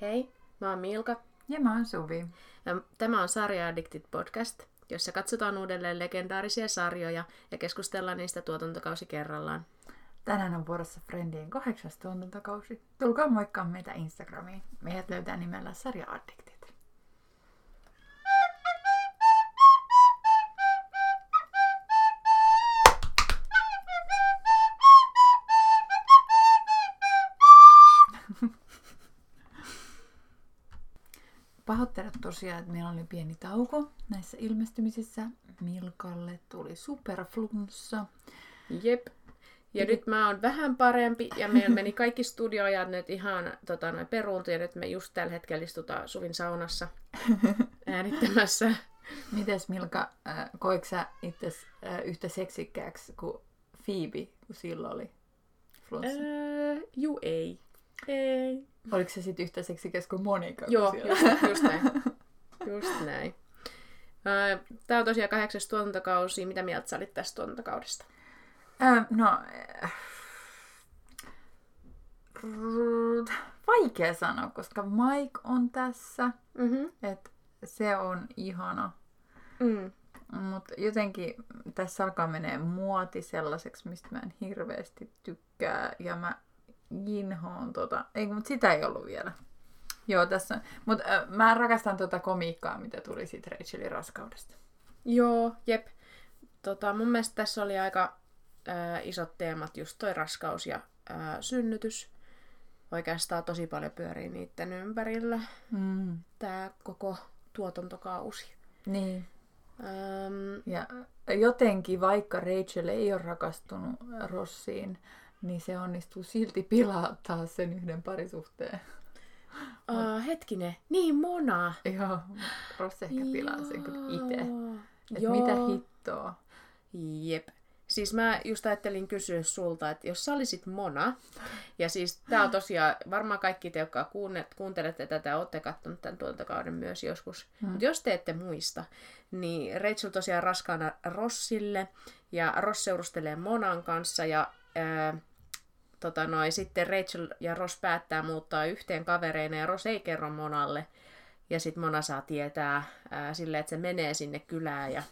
Hei, mä oon Milka Ja mä oon Suvi. ja tämä on Sarja Addicted podcast, jossa katsotaan uudelleen legendaarisia sarjoja ja keskustellaan niistä tuotantokausi kerrallaan. Tänään on vuorossa Friendien kahdeksas tuotantokausi. Tulkaa moikkaa meitä Instagramiin. Meidät löytää nimellä Sarja Addicted. Pahoittelut tosiaan, että meillä oli pieni tauko näissä ilmestymisissä. Milkalle tuli superflunssa. Jep. Ja nyt mä oon vähän parempi ja meillä meni kaikki studioajat nyt ihan tota, noin peruuntu ja nyt me just tällä hetkellä istutaan Suvin saunassa äänittämässä. Mites Milka, äh, koiko sä itse äh, yhtä seksikkääksi kuin Phoebe, kun silloin oli flunssa? Öö, juu ei. Ei. Oliko se sitten yhtä seksikäs kuin Monika? Joo, siellä- just, just näin. Just näin. Tää on tosiaan kahdeksas tuotantokausi. Mitä mieltä sä olit tästä tuotantokaudesta? Äh, no, äh, vaikea sanoa, koska Mike on tässä, Mm-hmm. että se on ihana. Mm. Mutta jotenkin tässä alkaa menee muoti sellaiseksi, mistä mä en hirveästi tykkää. Ja mä inhoon tota. Ei, mutta sitä ei ollut vielä. Joo, tässä. Mutta äh, mä rakastan tota komiikkaa, mitä tuli siitä Rachelin raskaudesta. Joo, jep. Tota, mun mielestä tässä oli aika ää, isot teemat, just toi raskaus ja ää, synnytys. Oikeastaan tosi paljon pyörii niiden ympärillä Mm. tää koko tuotantokausi. Niin. Öm, Ja jotenkin, vaikka Rachel ei ole rakastunut Rossiin, niin se onnistuu silti pilata sen yhden parisuhteen. ää, hetkinen, niin Mona. Joo, Ross ehkä pilaa sen kyllä itse. Että mitä hittoa. Jep. Siis mä just ajattelin kysyä sulta, että jos sä olisit Mona, ja siis tää on tosiaan, varmaan kaikki te, jotka kuuntelette tätä, olette kattonut tämän tuotantokauden myös joskus, hmm. mutta jos te ette muista, niin Rachel tosiaan raskaana Rossille, ja Ross seurustelee Monan kanssa, ja ää, tota noi, sitten Rachel ja Ross päättää muuttaa yhteen kavereina, ja Ross ei kerro Monalle, ja sitten Mona saa tietää ää, silleen, että se menee sinne kylään, ja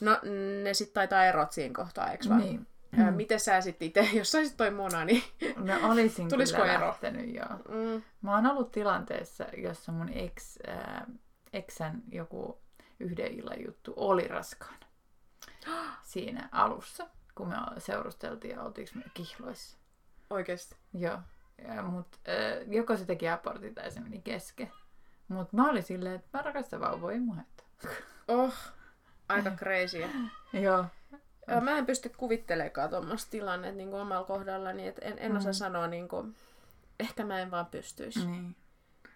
No, ne sitten taitaa erot siinä kohtaa, eikö vaan? Niin. Ää, miten sä sitten itse, jos saisit toi Mona, niin... No olisin Tulisiko kyllä ero? lähtenyt, joo. Mm, Mä oon ollut tilanteessa, jossa mun ex, ää, eksän joku yhden illan juttu oli raskaana. Siinä alussa, kun me seurusteltiin ja oltiinko me kihloissa. Oikeesti. Joo. Ja, mut, äh, joko se teki abortin tai se meni kesken. Mutta mä olin silleen, että mä rakastan vauvoja, ei. Oh, aika crazy. Joo. Mä en pysty kuvittelemaan tuommoista tilannetta niin kuin omalla kohdallani, että en, en osaa sanoa, niin kuin, ehkä mä en vaan pystyisi Niin.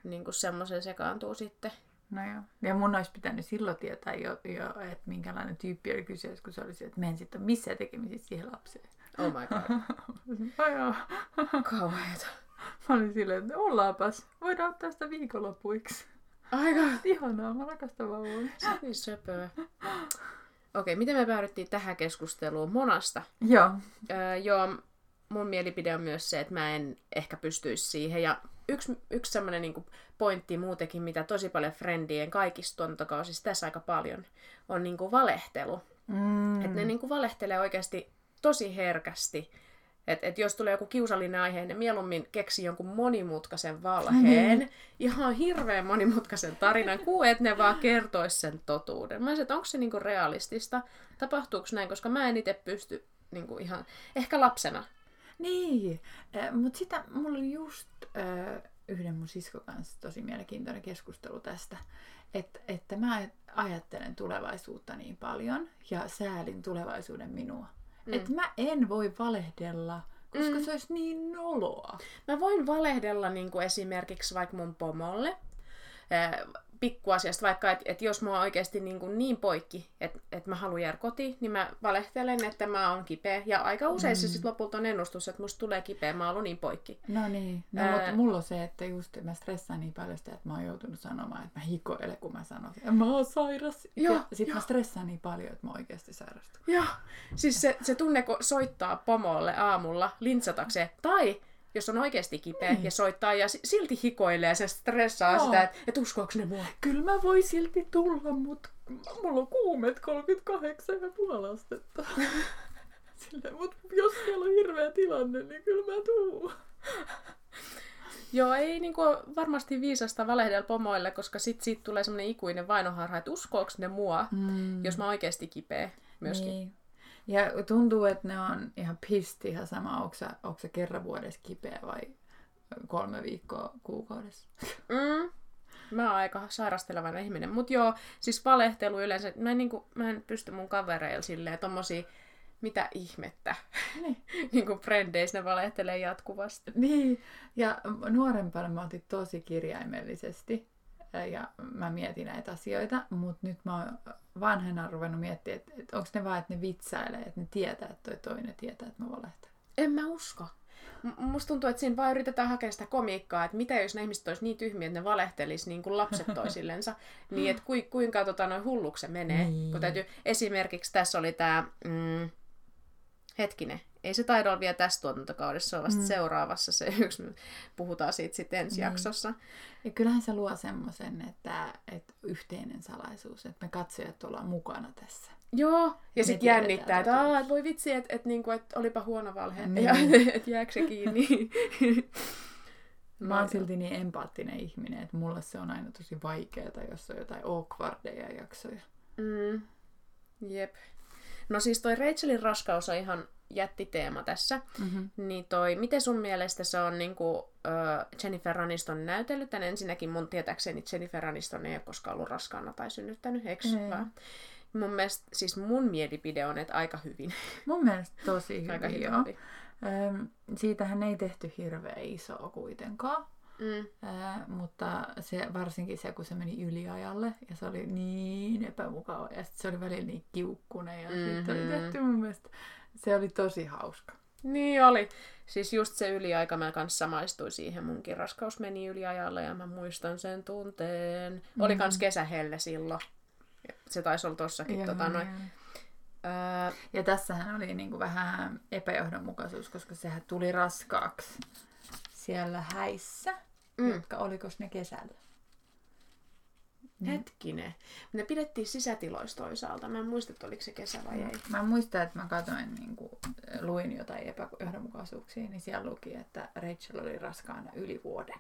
niin kuin semmoisen sekaantuu sitten. No joo. Ja mun olisi pitänyt silloin tietää jo, jo että minkälainen tyyppi oli kyseessä, kun se oli se, että mä en sitten ole missään tekemisissä siihen lapseen. Oh my god, joo. kauheeta. Mä olin silleen, että ollaapas, voidaan ottaa sitä viikonlopuiksi. Aika Ihanaa, mä rakastan vauvoja. niin söpöä. Okei, miten me päädyttiin tähän keskusteluun Monasta? Joo. Öö, joo, mun mielipide on myös se, että mä en ehkä pystyisi siihen. Ja yksi, yksi semmoinen niin pointti muutenkin, mitä tosi paljon Friendien kaikista tuotantokausista tässä aika paljon, on niin kuin valehtelu. Mm. Että ne niin kuin valehtelee oikeasti tosi herkästi. Että et jos tulee joku kiusallinen aihe, niin ne mieluummin keksi jonkun monimutkaisen valheen, ihan hirveän monimutkaisen tarinan, kuin että ne vaan kertois sen totuuden. Mä että onko se niinku realistista, tapahtuuko näin, koska mä en itse pysty niinku ihan, ehkä lapsena. Niin, mutta sitä mulla oli just äh, yhden mun siskon kanssa tosi mielenkiintoinen keskustelu tästä, että, että mä ajattelen tulevaisuutta niin paljon ja säälin tulevaisuuden minua. Mm. Että mä en voi valehdella, koska mm. se olisi niin noloa. Mä voin valehdella niin kuin esimerkiksi vaikka mun pomolle, ää, pikkuasiasta, vaikka että et jos mä oon oikeasti niin, kuin niin poikki, että et mä haluan jäädä kotiin, niin mä valehtelen, että mä oon kipeä. Ja aika usein se sitten lopulta on ennustus, että musta tulee kipeä, mä oon niin poikki. No niin, no, Ää- mutta mulla on se, että just mä stressaan niin paljon sitä, että mä oon joutunut sanomaan, että mä hikoilen, kun mä sanon, että mä oon sairas. Joo, ja sit joo. mä stressaan niin paljon, että mä oikeasti sairastun. Joo, siis se, se tunne, kun soittaa pomolle aamulla lintsatakseen, tai jos on oikeasti kipeä mm. ja soittaa ja silti hikoilee ja se stressaa Joo. sitä, että et uskoako ne mua. Kyllä mä voi silti tulla, mutta mulla on kuumet 38 ja puoli astetta. Silleen, mutta jos siellä on hirveä tilanne, niin kyllä mä tuun. Joo, ei niinku varmasti viisasta valehdella pomoille, koska sit siitä tulee semmoinen ikuinen vainoharha, että uskooks ne mua, mm. jos mä oikeasti kipeä myöskin. Niin. Ja tuntuu, että ne on ihan pisti ihan sama, onko sä, onko sä kerran vuodessa kipeä vai kolme viikkoa kuukaudessa. Mm. Mä oon aika sairastelevainen ihminen. Mutta joo, siis valehtelu yleensä, mä en, niinku, mä en pysty mun kavereilla silleen tommosia mitä ihmettä. Niin. niin kuin frendeissä ne valehtelee jatkuvasti. Niin, ja nuorempana mä otin tosi kirjaimellisesti ja mä mietin näitä asioita, mutta nyt mä oon vanhena ruvennut miettimään, että, että onko ne vaan, että ne vitsailee, että ne tietää, että toi toinen tietää, että mä valehtelen. En mä usko. M- musta tuntuu, että siinä vaan yritetään hakea sitä komiikkaa, että mitä jos ne ihmiset olisi niin tyhmiä, että ne valehtelis niin kuin lapset toisillensa, niin että ku, kuinka tota, noin hulluksi se menee. Niin. Kun täytyy, esimerkiksi tässä oli tämä... Mm, hetkinen, ei se taida olla vielä tässä tuotantokaudessa, se on vasta mm. seuraavassa se yksi, puhutaan siitä sitten ensi niin. jaksossa. Ja kyllähän se luo semmoisen, että, että yhteinen salaisuus, että me katsojat ollaan mukana tässä. Joo, ja sitten jännittää, että, Aa, että voi vitsi, että, että, niinku, että olipa huono valhe, niin. ja että jääkö se kiinni. Mä oon silti niin empaattinen ihminen, että mulle se on aina tosi vaikeaa, jos on jotain awkwardeja jaksoja. Mm. Jep. No siis toi Rachelin raskaus on ihan jättiteema tässä. Mm-hmm. Niin toi, miten sun mielestä se on niinku, uh, Jennifer Aniston näytellyt tän? Ensinnäkin mun tietääkseni Jennifer Aniston ei ole koskaan ollut raskaana tai synnyttänyt, eikö mm. Mun mielestä, siis mun mielipide on, että aika hyvin. Mun mielestä tosi hyvin, aika joo. Öm, siitähän ei tehty hirveän isoa kuitenkaan. Mm. Ää, mutta se, varsinkin se, kun se meni yliajalle ja se oli niin epämukava ja sitten se oli välillä niin kiukkunen ja mm-hmm. sitten oli tehty mun mielestä, se oli tosi hauska. Niin oli. Siis just se yliaika, mä kanssa samaistui siihen. Munkin raskaus meni yliajalle ja mä muistan sen tunteen. Mm-hmm. Oli kans kesähelle silloin. Se taisi olla tossakin. Joo, tota, noin. Öö, ja tässähän oli niinku vähän epäjohdonmukaisuus, koska sehän tuli raskaaksi siellä häissä, mm. jotka oliko ne kesällä? Mm. Hetkinen. Ne pidettiin sisätiloissa toisaalta. Mä en muista, että oliko se kesä vai ei. Mä muistan, että mä katsoin, niin kuin, luin jotain epäjohdonmukaisuuksia, niin siellä luki, että Rachel oli raskaana yli vuoden.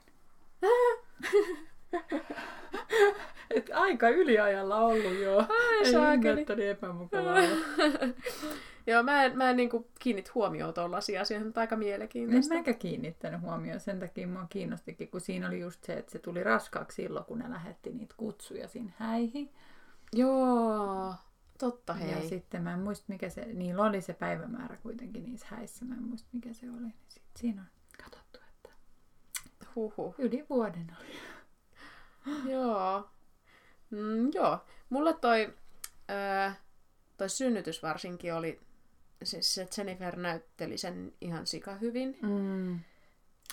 Et aika yliajalla ollut jo. Ai saakeli. Ei epämukavaa. Joo, mä en, mä en niinku kiinnit huomioon tuollaisia asioita, mutta aika mielenkiintoista. En mäkä kiinnittänyt huomioon, sen takia mua kiinnostikin, kun siinä oli just se, että se tuli raskaaksi silloin, kun ne lähetti niitä kutsuja sinne häihin. Joo, totta hei. Ja sitten mä en muista, mikä se, niillä oli se päivämäärä kuitenkin niissä häissä, mä en muista, mikä se oli. Niin sit siinä on katsottu, että Huhu. yli vuoden oli. joo. Mm, joo. Mulle toi, äh, toi synnytys varsinkin oli siis se Jennifer näytteli sen ihan sika hyvin. Mm.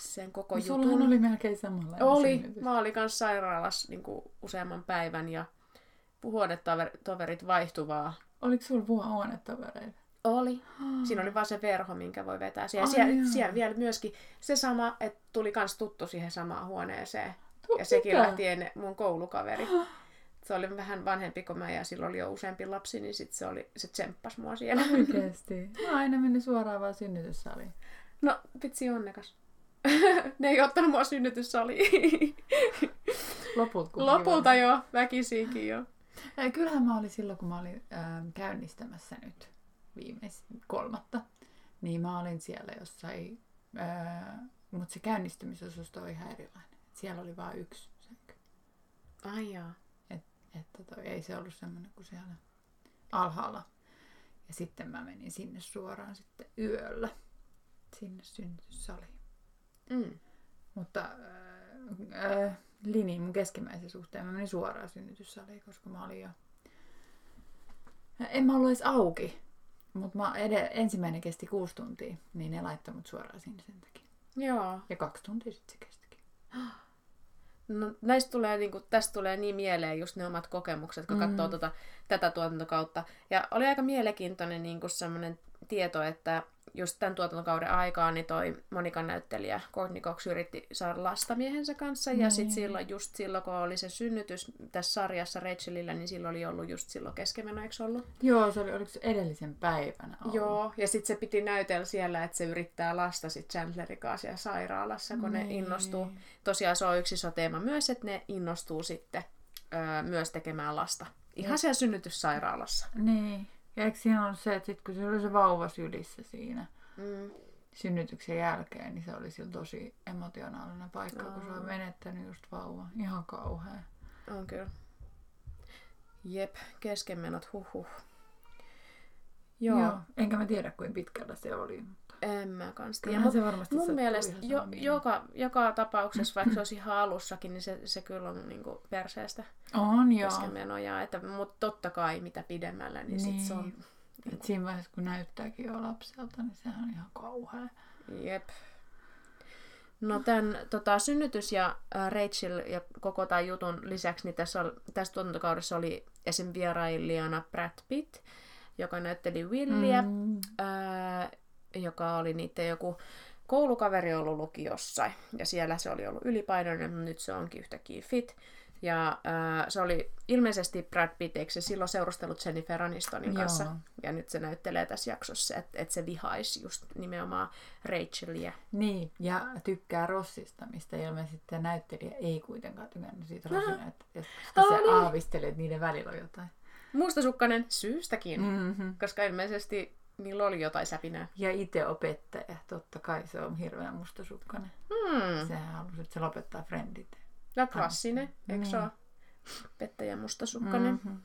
Sen koko no, jutun. oli melkein samanlainen Oli. Synnytys. Mä olin kanssa sairaalassa niin kuin useamman päivän ja huonetoverit vaihtuvaa. Oliko sulla huonetovereita? Oli. Siinä oli vaan se verho, minkä voi vetää. Siellä, Ai siellä, siellä vielä myöskin se sama, että tuli kans tuttu siihen samaan huoneeseen. Ja sekin mitä? lähti ennen mun koulukaveri. se oli vähän vanhempi kuin mä ja sillä oli jo useampi lapsi, niin sit se, oli, se tsemppasi mua siellä. Oikeesti? Mä aina meni suoraan vaan synnytyssaliin. No, vitsi onnekas. ne ei ottanut mua synnytyssaliin. Lopulta Lopulta jo, väkisinkin jo. Kyllähän mä olin silloin, kun mä olin äh, käynnistämässä nyt viimeis kolmatta, niin mä olin siellä jossain, äh, mutta se käynnistymisosusto oli ihan erilainen. Siellä oli vain yksi sänky. Ai jaa. Että toi, ei se ollut semmoinen kuin siellä alhaalla. Ja sitten mä menin sinne suoraan sitten yöllä sinne synnytyssaliin. Mm. Mutta äh, äh, Lini mun keskimmäisen suhteen mä menin suoraan synnytyssaliin, koska mä olin jo... En mä ollut edes auki. Mutta mä ed- ensimmäinen kesti kuusi tuntia, niin ne laittoi mut suoraan sinne sen takia. Joo. Ja kaksi tuntia sitten se kestikin. No, näistä tulee, niin kuin, tästä tulee niin mieleen just ne omat kokemukset, kun mm. katsoo tota, tätä tuotantokautta. Ja oli aika mielenkiintoinen niin kuin semmoinen tieto, että just tämän tuotantokauden aikaan niin toi Monikan näyttelijä Courtney Cox yritti saada lasta miehensä kanssa. Ja sitten silloin, just silloin, kun oli se synnytys tässä sarjassa Rachelillä, niin silloin oli ollut just silloin keskemeno, eikö ollut? Joo, se oli, oliko se edellisen päivänä ollut? Joo, ja sitten se piti näytellä siellä, että se yrittää lasta sitten Chandlerin kanssa siellä sairaalassa, kun ne Niin. innostuu. Tosiaan se on yksi iso teema myös, että ne innostuu sitten öö, myös tekemään lasta. Ihan siellä synnytyssairaalassa. Niin. Ja eikö siinä ollut se, että sit kun se oli se vauva sylissä siinä Mm. synnytyksen jälkeen, niin se oli sillä tosi emotionaalinen paikka, kun se on menettänyt just vauva. Ihan kauhea. On kyllä. Jep, keskenmenot, huhhuh. Joo, Joo. Enkä mä tiedä, kuinka pitkällä se oli. En mä kans tiedä. Mut se varmasti mun mielestä jo, joka, joka tapauksessa, vaikka se olisi ihan alussakin, niin se, se kyllä on niinku perseestä On joo. keskenmenoja. Että, mutta totta kai mitä pidemmällä, niin, sit se on... Niin. Et siinä vaiheessa, kun näyttääkin jo lapselta, niin sehän on ihan kauhea. Jep. No tämän tota, synnytys ja äh, Rachel ja koko tämän jutun lisäksi, niin tässä, oli, tässä tuotantokaudessa oli esim. vierailijana Brad Pitt, joka näytteli Williä, Mm. ää, joka oli niiden joku koulukaveri ollut lukiossa. Ja siellä se oli ollut ylipainoinen, mutta nyt se onkin yhtäkkiä fit. Ja ää, se oli ilmeisesti Brad Pitt, eikö se silloin seurustellut Jennifer Anistonin kanssa. Joo. Ja nyt se näyttelee tässä jaksossa, että, että se vihaisi just nimenomaan Rachelia. Niin, ja tykkää Rossista, mistä ilmeisesti tämä näyttelijä ei kuitenkaan tykännyt siitä Rossina, että että Ah, se niin. aavistelee, että niiden välillä on jotain. Mustasukkainen syystäkin, mm. Mm-hmm. koska ilmeisesti niillä oli jotain säpinää. Ja itse opettaja, totta kai se on hirveän mustasukkainen. Hmm. Sehän halusi, että se lopettaa Friendit. No klassinen, eikö se Niin. ole? Pettäjä mustasukkainen. Mm-hmm.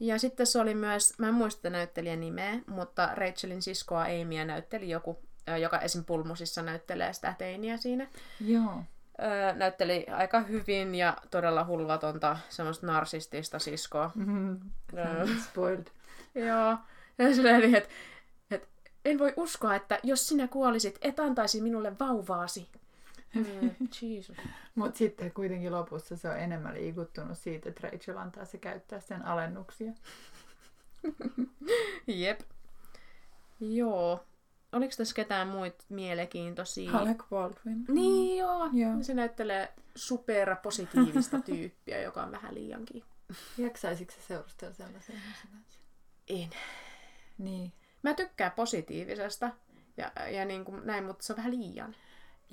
Ja sitten se oli myös, mä en muista näyttelijän nimeä, mutta Rachelin siskoa Amyä näytteli joku, joka esim. Pulmusissa näyttelee sitä teiniä siinä. Joo. Öö, näytteli aika hyvin ja todella hulvatonta semmoista narsistista siskoa. Mm-hmm. Spoiled. Joo. Ja silleen, niin, että et, en voi uskoa, että jos sinä kuolisit, et antaisi minulle vauvaasi. Mm, Jesus. Mutta sitten kuitenkin lopussa se on enemmän liikuttunut siitä, että Rachel antaa se käyttää sen alennuksia. Jep. Joo. Oliko tässä ketään muita mielenkiintoisia? Alec Baldwin. Niin joo. Joo. Se näyttelee superpositiivista tyyppiä, joka on vähän liiankin. Jaksaisitko se seurustella sellaisen? En. Niin. Mä tykkään positiivisesta ja, ja niin kuin näin, mutta se on vähän liian.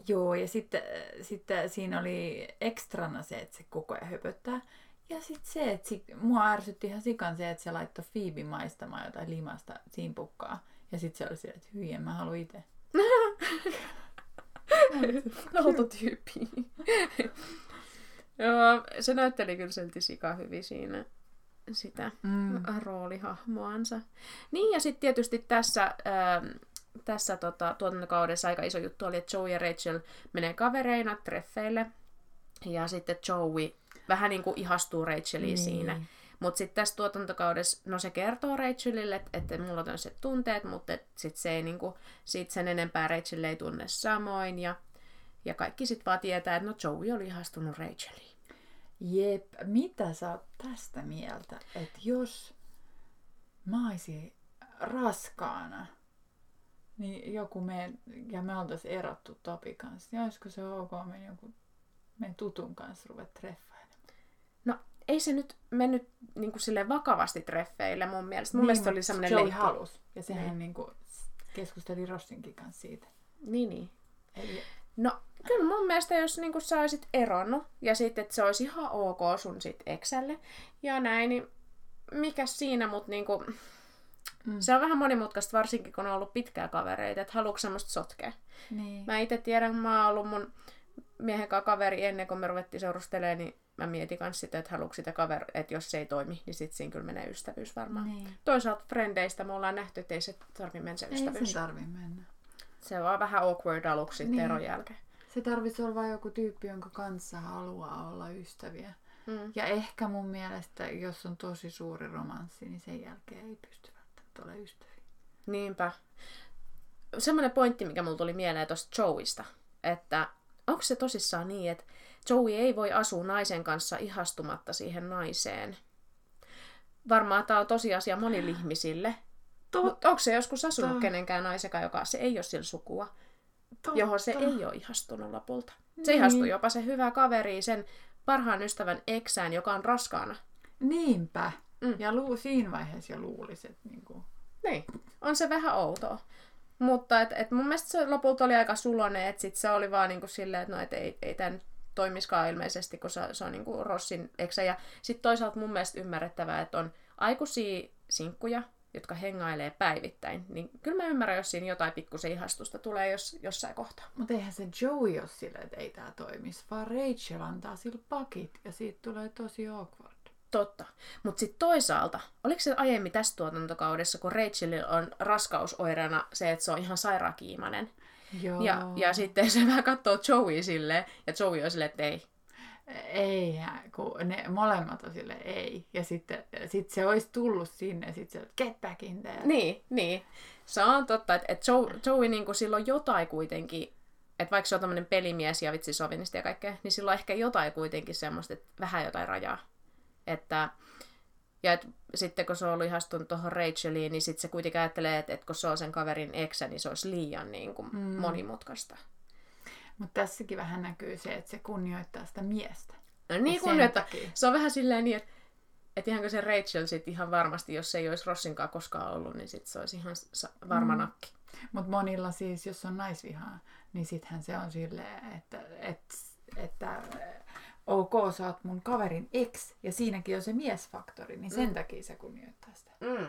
Joo, ja sitten, sitten siinä oli ekstrana se, että se koko ajan höpöttää. Ja sitten se, että si- mua ärsytti ihan sikan se, että se laittoi Phoebe maistamaan jotain limasta simpukkaa. Ja sitten se oli se, että hyi, en mä halua itse. Autotyyppi. Joo, se näytteli kyllä silti sika hyvin siinä sitä Mm. roolihahmoansa. Niin, ja sitten tietysti tässä, ää, tässä tota, tuotantokaudessa aika iso juttu oli, että Joey ja Rachel menee kavereina treffeille. Ja sitten Joey vähän niin kuin ihastuu Racheliin Niin. siinä. Mutta sitten tässä tuotantokaudessa, no se kertoo Rachelille, että, että mulla on tämmöiset tunteet, mutta sitten se ei niinku, sit sen enempää Rachel ei tunne samoin. Ja, ja kaikki sitten vaan tietää, että no Joey oli ihastunut Racheliin. Jep, mitä sä oot tästä mieltä, että jos mä olisin raskaana, niin joku me, ja me oltais erottu Topi kanssa, niin olisiko se ok me joku meidän tutun kanssa ruveta treffailemaan? No ei se nyt mennyt niin kuin sille vakavasti treffeille mun mielestä. Mun Niin, mielestä oli semmoinen Joey leikki. halus, ja sehän Niin. niin. niinku keskusteli Rossinkin kanssa siitä. Niin, niin. Eli, No kyllä mun mielestä, jos niin sä olisit eronnut ja sitten, että se olisi ihan ok sun sit eksälle ja näin, niin mikä siinä, mutta niinku, Mm. se on vähän monimutkaista, varsinkin kun on ollut pitkää kavereita, että haluatko semmoista sotkea. niin. Mä itse tiedän, mä oon ollut mun miehen kanssa kaveri ennen kuin me ruvettiin seurustelemaan, niin mä mietin myös sitä, että haluatko sitä kaveri, että jos se ei toimi, niin sitten siinä kyllä menee ystävyys varmaan. niin. Toisaalta frendeistä me ollaan nähty, että ei se tarvi mennä se Ei ystävyys. sen tarvi mennä. Se on vaan vähän awkward aluksi Niin. eron jälkeen. Se tarvitsisi olla vain joku tyyppi, jonka kanssa haluaa olla ystäviä. Mm. Ja ehkä mun mielestä, jos on tosi suuri romanssi, niin sen jälkeen ei pysty välttämättä olemaan ystäviä. Niinpä. Semmoinen pointti, mikä mulla tuli mieleen tuosta Joeysta, että onko se tosissaan niin, että Joey ei voi asua naisen kanssa ihastumatta siihen naiseen. Varmaan tämä on tosiasia monille ihmisille, Mut onko se joskus asunut kenenkään naiseka, joka se ei ole sillä sukua, Totta. johon se ei ole ihastunut lopulta. Se Niin. ihastui jopa se hyvä kaveri sen parhaan ystävän eksään, joka on raskaana. Niinpä. Mm. Ja luu, siinä vaiheessa jo luulisi, että niinku... Niin, on se vähän outoa. Mutta et, et mun mielestä se lopulta oli aika sulonen, että sit se oli vaan niinku silleen, että no, et ei, ei tämä toimiskaan ilmeisesti, kun se, se on niinku Rossin eksä. Ja sitten toisaalta mun mielestä ymmärrettävää, että on aikuisia sinkkuja, jotka hengailee päivittäin. Niin kyllä mä ymmärrän, jos siinä jotain pikkusen ihastusta tulee jos, jossain kohtaa. Mutta eihän se Joey ole silleen, että ei tää toimisi, vaan Rachel antaa sillä pakit ja siitä tulee tosi awkward. Totta. Mutta sitten toisaalta, oliko se aiemmin tässä tuotantokaudessa, kun Rachelilla on raskausoireena se, että se on ihan sairaakiimainen. Joo. Ja, ja sitten se vähän katsoo Joey silleen, ja Joey on silleen, että ei. Ei, kun ne molemmat on sille ei. Ja sitten sit se olisi tullut sinne, sitten se get back in there. Niin, niin. Se on totta, että, että Joe, Joey niin kuin, silloin jotain kuitenkin, että vaikka se on tämmöinen pelimies ja vitsi sovinisti ja kaikkea, niin sillä on ehkä jotain kuitenkin semmoista, että vähän jotain rajaa. Että, ja et, sitten kun se on ollut ihastunut tuohon Racheliin, niin sitten se kuitenkin ajattelee, että, että kun se on sen kaverin eksä, niin se olisi liian niin kuin, mm. monimutkaista. Mutta tässäkin vähän näkyy se, että se kunnioittaa sitä miestä. No niin sen kun, että takia. se on vähän silleen niin, että, että ihanko se Rachel sitten ihan varmasti, jos se ei olisi Rossinkaan koskaan ollut, niin sitten se olisi ihan varma Mm. nakki. Mutta monilla siis, jos on naisvihaa, niin sittenhän se on silleen, että, että, että ok, sä oot mun kaverin ex, ja siinäkin on se miesfaktori, niin sen Mm. takia se kunnioittaa sitä. Mm.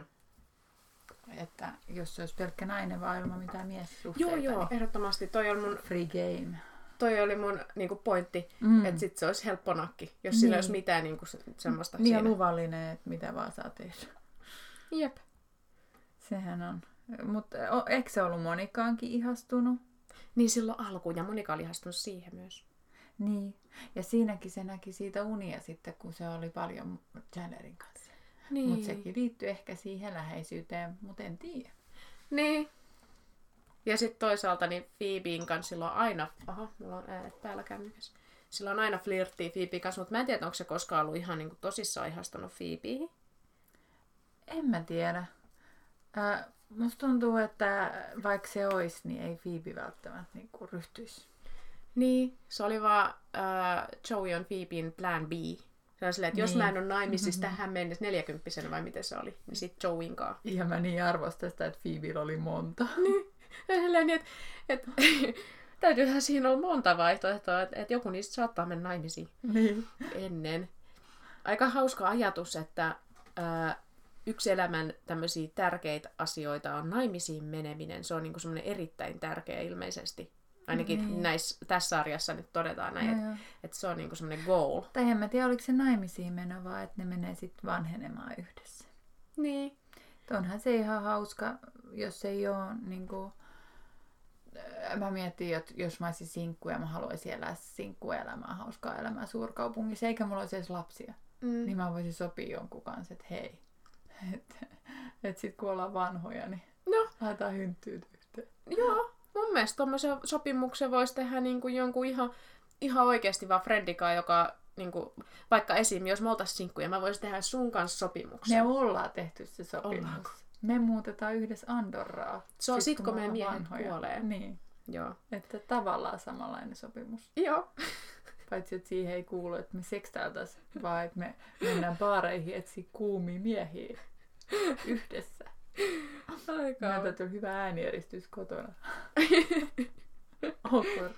Että jos se olisi pelkkä nainen vaan ilman mitään miessuhteita, Joo, joo, niin ehdottomasti. Toi oli mun, free game. toi oli mun niinku, pointti, Mm. että sit se olisi helppo nakki, jos niin. sillä olisi mitään niinku, se- semmoista Niin ja luvallinen, että mitä vaan saa tehdä. Jep. Sehän on. Mutta eikö se ollut Monikaankin ihastunut? Niin silloin alkuun, ja Monika oli ihastunut siihen myös. Niin. Ja siinäkin se näki siitä unia sitten, kun se oli paljon Chandlerin kanssa. Niin. Mutta sekin liittyy ehkä siihen läheisyyteen, mutta en tiedä. Niin. Ja sitten toisaalta niin Phoebeen kanssa silloin aina, aha, mulla on äänet päällä kännykäs. Sillä on aina flirttiä Phoebeen kanssa, mutta mä en tiedä, onko se koskaan ollut ihan niin kuin, tosissaan ihastunut Phoebeen. En mä tiedä. Äh, musta tuntuu, että vaikka se olisi, niin ei Phoebe välttämättä niinku ryhtyisi. Niin, se oli vaan äh, Joey on Phoebeen plan B. Se on silleen, että jos Niin. mä en ole naimisissa tähän mennessä neljäkymppisenä vai miten se oli, niin sit Joeyn kaa. Ja mä niin arvostan sitä, että Phoebella oli monta. Ja silleen niin, että, että täytyyhän siinä olla monta vaihtoehtoa, että, että joku niistä saattaa mennä naimisiin niin. ennen. Aika hauska ajatus, että ää, yksi elämän tämmöisiä tärkeitä asioita on naimisiin meneminen. Se on niinku semmoinen erittäin tärkeä ilmeisesti. Ainakin Niin. näissä, tässä sarjassa nyt todetaan näin, että, että se on niinku semmoinen goal. Tai en mä tiedä, oliko se naimisiin meno, vaan että ne menee sitten vanhenemaan yhdessä. Niin. Et Onhan se ihan hauska, jos ei ole niinku... Mä mietin, että jos mä olisin sinkku ja mä haluaisin elää sinkkuelämää, hauskaa elämää suurkaupungissa, eikä mulla olisi edes lapsia, Mm. niin mä voisin sopia jonkun kanssa, että hei, että et sit kun ollaan vanhoja, niin No, laitetaan hynttyyt yhteen. Joo, mun mielestä tuommoisen sopimuksen voisi tehdä niinku jonkun ihan, ihan oikeasti vaan friendikaan, joka niinku, vaikka esim. jos me oltaisiin sinkkuja, mä voisin tehdä sun kanssa sopimuksen. Me ollaan tehty se sopimus. Ollaanko? Me muutetaan yhdessä Andorraa. Se on sit, kun me meidän miehet vanhoja. kuolee. Niin, Joo. että tavallaan samanlainen sopimus. Joo. Paitsi, että siihen ei kuulu, että me sekstailtaisiin, vaan että me mennään baareihin etsiä kuumia miehiä yhdessä. Aika. Näytä tuli hyvä ääniерistys kotona. Awkward.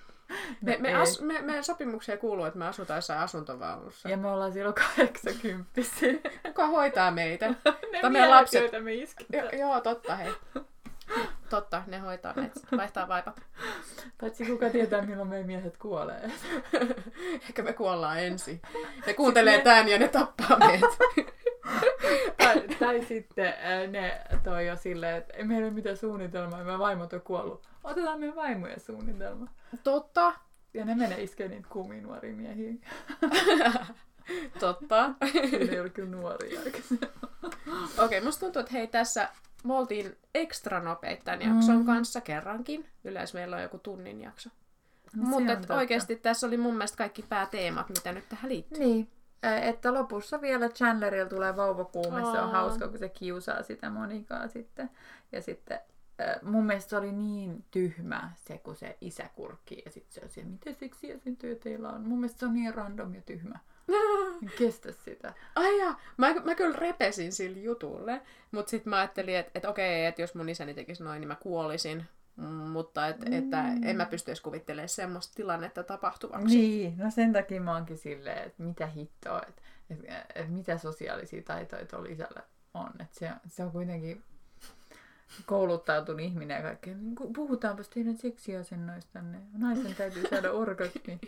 Me, No me, ei. as, me, meidän sopimukseen kuuluu, että me asutaan jossain asuntovaunussa. Ja me ollaan silloin 80 Kuka hoitaa meitä? Ne Tai meidän lapset. joita me isketään. Jo, joo, totta hei. Totta, ne hoitaa meitä. Vaihtaa vaipat. Paitsi kuka tietää, milloin meidän miehet kuolee. Ehkä me kuollaan ensin. Ne kuuntelee tän ja ne tappaa meitä. Tai, tai sitten ää, ne toi jo silleen, että ei meillä ole mitään suunnitelmaa ja meidän vaimot on kuollut. Otetaan meidän vaimojen suunnitelma. Totta. Ja ne menee iskee niitä kuumia nuoria miehiä. Totta. Siinä ei ole kyllä nuoria. Okei, okay, musta tuntuu, että hei tässä me oltiin ekstra nopeita tämän jakson Mm. kanssa kerrankin. Yleensä meillä on joku tunnin jakso. No, Mutta oikeasti tässä oli mun mielestä kaikki pääteemat, mitä nyt tähän liittyy. Niin. Että lopussa vielä Chandlerilla tulee vauvakuume. Se on hauska, kun se kiusaa sitä Monikaa sitten. Ja sitten mun mielestä se oli niin tyhmä se, kun se isä kurkkii ja sitten se on siellä, mitä seksiä syntyjä teillä on. Mun mielestä se on niin random ja tyhmä. En kestä sitä. Ai ja, mä, mä kyllä repesin sille jutulle, mutta sitten mä ajattelin, että et okei, että jos mun isäni tekisi noin, niin mä kuolisin. Mutta et, mm. että en mä pysty edes kuvittelemaan semmoista tilannetta tapahtuvaksi. Niin, no sen takia mä oonkin silleen, että mitä hittoa, että, että, että mitä sosiaalisia taitoja tuolla isällä on. Että se, se on kuitenkin kouluttautunut ihminen ja kaikkea. Niin kuin, puhutaanpas teidän seksiasennoistanne. Naisen täytyy saada orgasmi.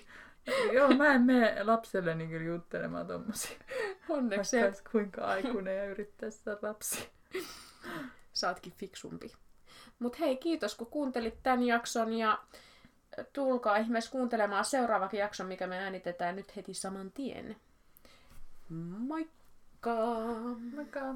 Joo, mä en mene lapselleni kyllä juttelemaan tommosia. Onneksi Vaikka et, kuinka aikuinen ja yrittäisi saada lapsi. saatkin fiksumpi. Mut hei, kiitos kun kuuntelit tämän jakson ja tulkaa ihmeessä kuuntelemaan seuraavakin jakson, mikä me äänitetään nyt heti saman tien. Moikka! Moikka!